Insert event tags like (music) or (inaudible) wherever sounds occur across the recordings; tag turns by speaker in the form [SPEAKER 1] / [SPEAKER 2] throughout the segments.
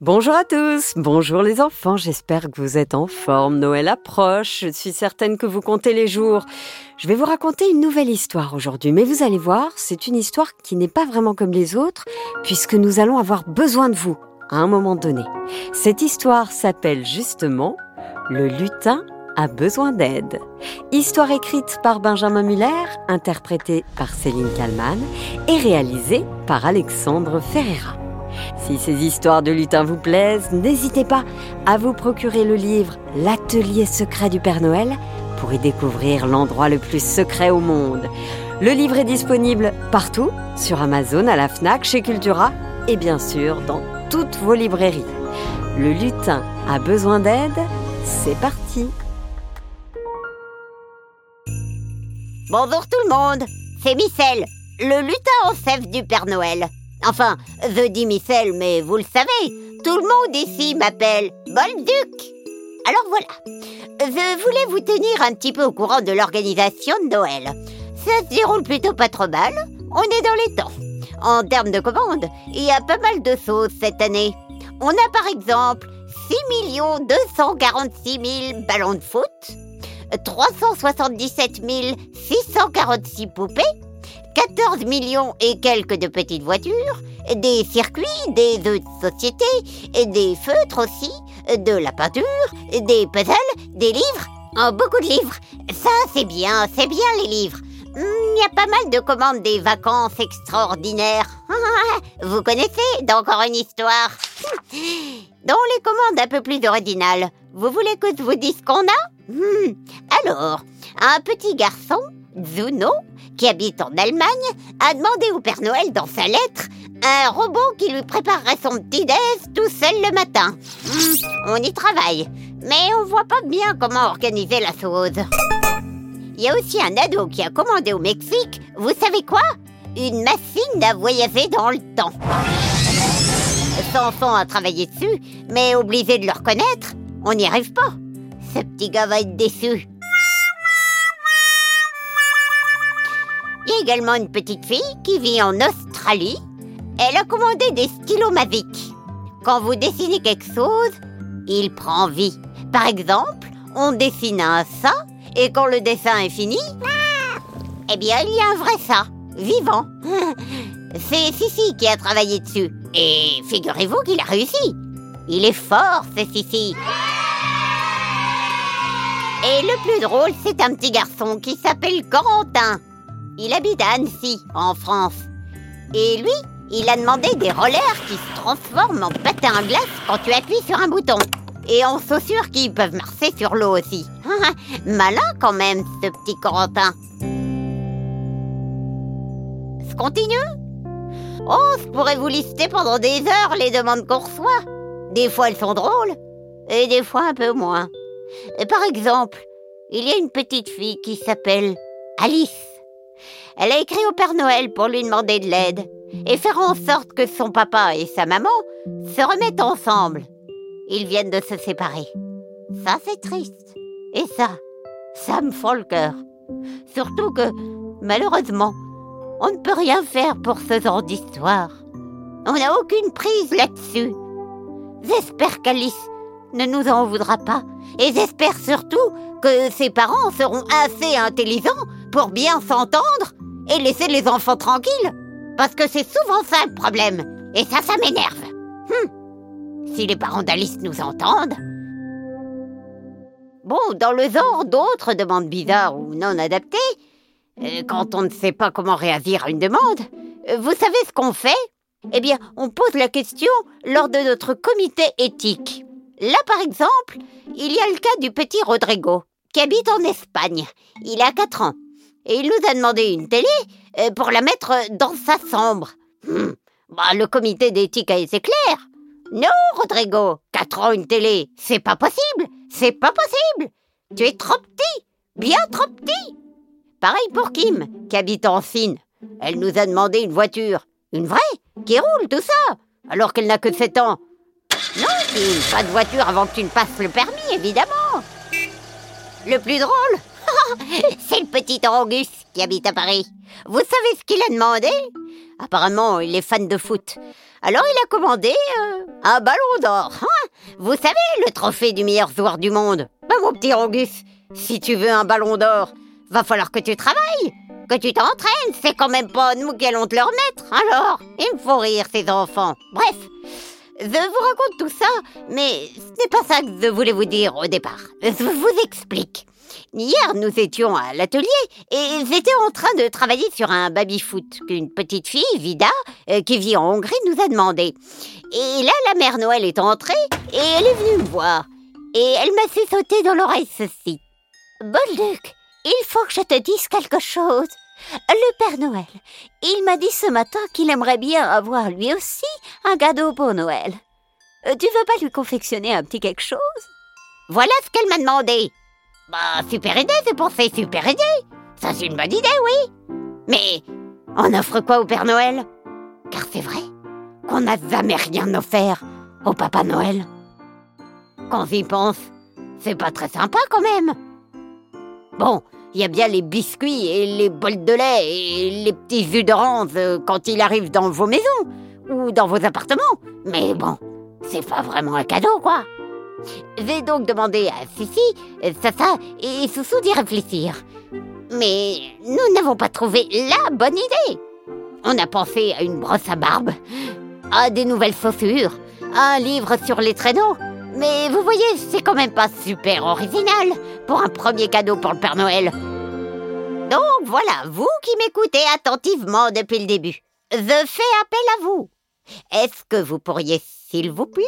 [SPEAKER 1] Bonjour à tous, bonjour les enfants, j'espère que vous êtes en forme. Noël approche, je suis certaine que vous comptez les jours. Je vais vous raconter une nouvelle histoire aujourd'hui, mais vous allez voir, c'est une histoire qui n'est pas vraiment comme les autres, puisque nous allons avoir besoin de vous à un moment donné. Cette histoire s'appelle justement Le lutin a besoin d'aide. Histoire écrite par Benjamin Muller, interprétée par Céline Kallmann et réalisée par Alexandre Ferreira. Si ces histoires de lutins vous plaisent, n'hésitez pas à vous procurer le livre L'atelier secret du Père Noël pour y découvrir l'endroit le plus secret au monde. Le livre est disponible partout, sur Amazon, à la FNAC, chez Cultura et bien sûr dans toutes vos librairies. Le lutin a besoin d'aide, c'est parti
[SPEAKER 2] Bonjour tout le monde, c'est Micelle, le lutin en chef du Père Noël. Enfin, je dis Michel, mais vous le savez, tout le monde ici m'appelle Bolduc. Alors voilà, je voulais vous tenir un petit peu au courant de l'organisation de Noël. Ça se déroule plutôt pas trop mal, on est dans les temps. En termes de commandes, il y a pas mal de choses cette année. On a par exemple 6 246 000 ballons de foot, 377 646 poupées, 14 millions et quelques de petites voitures, des circuits, des œufs de société, des feutres aussi, de la peinture, des puzzles, des livres. Oh, beaucoup de livres. Ça, c'est bien, c'est bien les livres. Il hmm, y a pas mal de commandes des vacances extraordinaires. (laughs) Vous connaissez d'encore une histoire. (laughs) Dans les commandes un peu plus originales, vous voulez que je vous dise ce qu'on a? Hmm, Alors, un petit garçon, Zuno, qui habite en Allemagne, a demandé au Père Noël dans sa lettre un robot qui lui préparerait son petit déj tout seul le matin. Hmm, on y travaille, mais on voit pas bien comment organiser la chose. Il y a aussi un ado qui a commandé au Mexique, vous savez quoi? Une machine à voyager dans le temps. Sanson a travaillé dessus, mais obligé de le reconnaître, on n'y arrive pas. Ce petit gars va être déçu. Il y a également une petite fille qui vit en Australie. Elle a commandé des stylos magiques. Quand vous dessinez quelque chose, il prend vie. Par exemple, on dessine un ça et quand le dessin est fini, eh bien, il y a un vrai ça, vivant. (laughs) C'est Sissi qui a travaillé dessus. Et figurez-vous qu'il a réussi. Il est fort, c'est Sissi. Et le plus drôle, c'est un petit garçon qui s'appelle Corentin. Il habite à Annecy, en France. Et lui, il a demandé des rollers qui se transforment en patins à glace quand tu appuies sur un bouton. Et en chaussures qui peuvent marcher sur l'eau aussi. (laughs) Malin quand même, ce petit Corentin. Se continue? Oh, je pourrais vous lister pendant des heures les demandes qu'on reçoit. Des fois elles sont drôles, et des fois un peu moins. Par exemple, il y a une petite fille qui s'appelle Alice. Elle a écrit au Père Noël pour lui demander de l'aide et faire en sorte que son papa et sa maman se remettent ensemble. Ils viennent de se séparer. Ça, c'est triste. Et ça, ça me fend le cœur. Surtout que, malheureusement, on ne peut rien faire pour ce genre d'histoire. On n'a aucune prise là-dessus. J'espère qu'Alice ne nous en voudra pas. Et j'espère surtout que ses parents seront assez intelligents pour bien s'entendre et laisser les enfants tranquilles. Parce que c'est souvent ça le problème. Et ça, ça m'énerve. Hum. Si les parents d'Alice nous entendent. Bon, dans le genre, d'autres demandes bizarres ou non adaptées, euh, quand on ne sait pas comment réagir à une demande, euh, vous savez ce qu'on fait? Eh bien, on pose la question lors de notre comité éthique. Là, par exemple, il y a le cas du petit Rodrigo, qui habite en Espagne. Il a 4 ans et il nous a demandé une télé euh, pour la mettre dans sa chambre. Hmm. Bah, le comité d'éthique a été clair. Non, Rodrigo, 4 ans une télé, c'est pas possible, c'est pas possible. Tu es trop petit, bien trop petit. Pareil pour Kim, qui habite en Chine. Elle nous a demandé une voiture, une vraie, qui roule, tout ça, alors qu'elle n'a que 7 ans. Non, Kim, pas de voiture avant que tu ne passes le permis, évidemment. Le plus drôle, (laughs) C'est le petit Angus qui habite à Paris. Vous savez ce qu'il a demandé? Apparemment, il est fan de foot. Alors il a commandé euh, un ballon d'or. Hein? Vous savez, le trophée du meilleur joueur du monde. Bah mon petit Angus, si tu veux un ballon d'or, va falloir que tu travailles, que tu t'entraînes. C'est quand même pas nous qui allons te le remettre. Alors, il me faut rire ces enfants. Bref, je vous raconte tout ça, mais ce n'est pas ça que je voulais vous dire au départ. Je vous explique. Hier, nous étions à l'atelier et j'étais en train de travailler sur un baby-foot qu'une petite fille, Vida, euh, qui vit en Hongrie, nous a demandé. Et là, la mère Noël est entrée et elle est venue me voir. Et elle m'a fait sauter dans l'oreille ceci. Bolduc, il faut que je te dise quelque chose. Le Père Noël, il m'a dit ce matin qu'il aimerait bien avoir lui aussi un cadeau pour Noël. Euh, tu veux pas lui confectionner un petit quelque chose? Voilà ce qu'elle m'a demandé. Bah, super idée, c'est pour super idée. Ça, c'est une bonne idée, oui. Mais on offre quoi au Père Noël? Car c'est vrai qu'on n'a jamais rien offert au Papa Noël. Quand j'y pense, c'est pas très sympa quand même. Bon, il y a bien les biscuits et les bols de lait et les petits jus d'orange euh, quand il arrive dans vos maisons ou dans vos appartements. Mais bon, c'est pas vraiment un cadeau, quoi. J'ai donc demandé à Fifi, Sasa et Soussou d'y réfléchir. Mais nous n'avons pas trouvé la bonne idée. On a pensé à une brosse à barbe, à des nouvelles chaussures, à un livre sur les traîneaux. Mais vous voyez, c'est quand même pas super original pour un premier cadeau pour le Père Noël. Donc voilà, vous qui m'écoutez attentivement depuis le début, je fais appel à vous. Est-ce que vous pourriez, s'il vous plaît,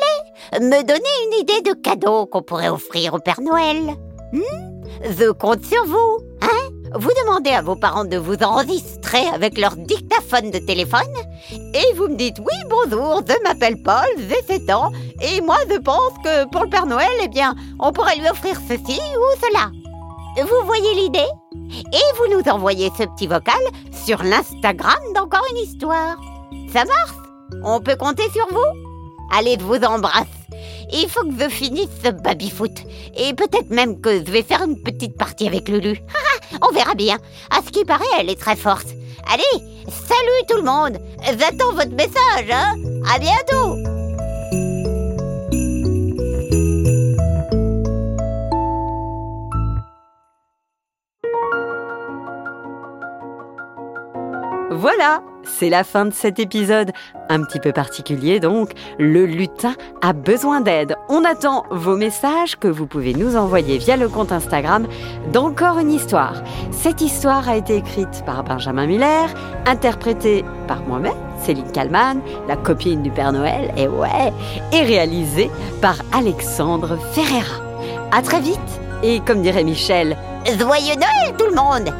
[SPEAKER 2] me donner une idée de cadeau qu'on pourrait offrir au Père Noël? Hmm? Je compte sur vous, hein? Vous demandez à vos parents de vous enregistrer avec leur dictaphone de téléphone et vous me dites oui bonjour, je m'appelle Paul, j'ai 7 ans et moi je pense que pour le Père Noël, eh bien, on pourrait lui offrir ceci ou cela. Vous voyez l'idée? Et vous nous envoyez ce petit vocal sur l'Instagram d'Encore une histoire. Ça marche? On peut compter sur vous Allez, je vous embrasse. Il faut que je finisse ce baby-foot. Et peut-être même que je vais faire une petite partie avec Lulu. (laughs) On verra bien. À ce qui paraît, elle est très forte. Allez, salut tout le monde. J'attends votre message, hein À bientôt
[SPEAKER 1] Voilà, c'est la fin de cet épisode. Un petit peu particulier donc, le lutin a besoin d'aide. On attend vos messages que vous pouvez nous envoyer via le compte Instagram d'Encore une histoire. Cette histoire a été écrite par Benjamin Muller, interprétée par moi-même, Céline Kalman, la copine du Père Noël, et ouais, et réalisée par Alexandre Ferreira. À très vite, et comme dirait Michel,
[SPEAKER 2] Joyeux Noël tout le monde!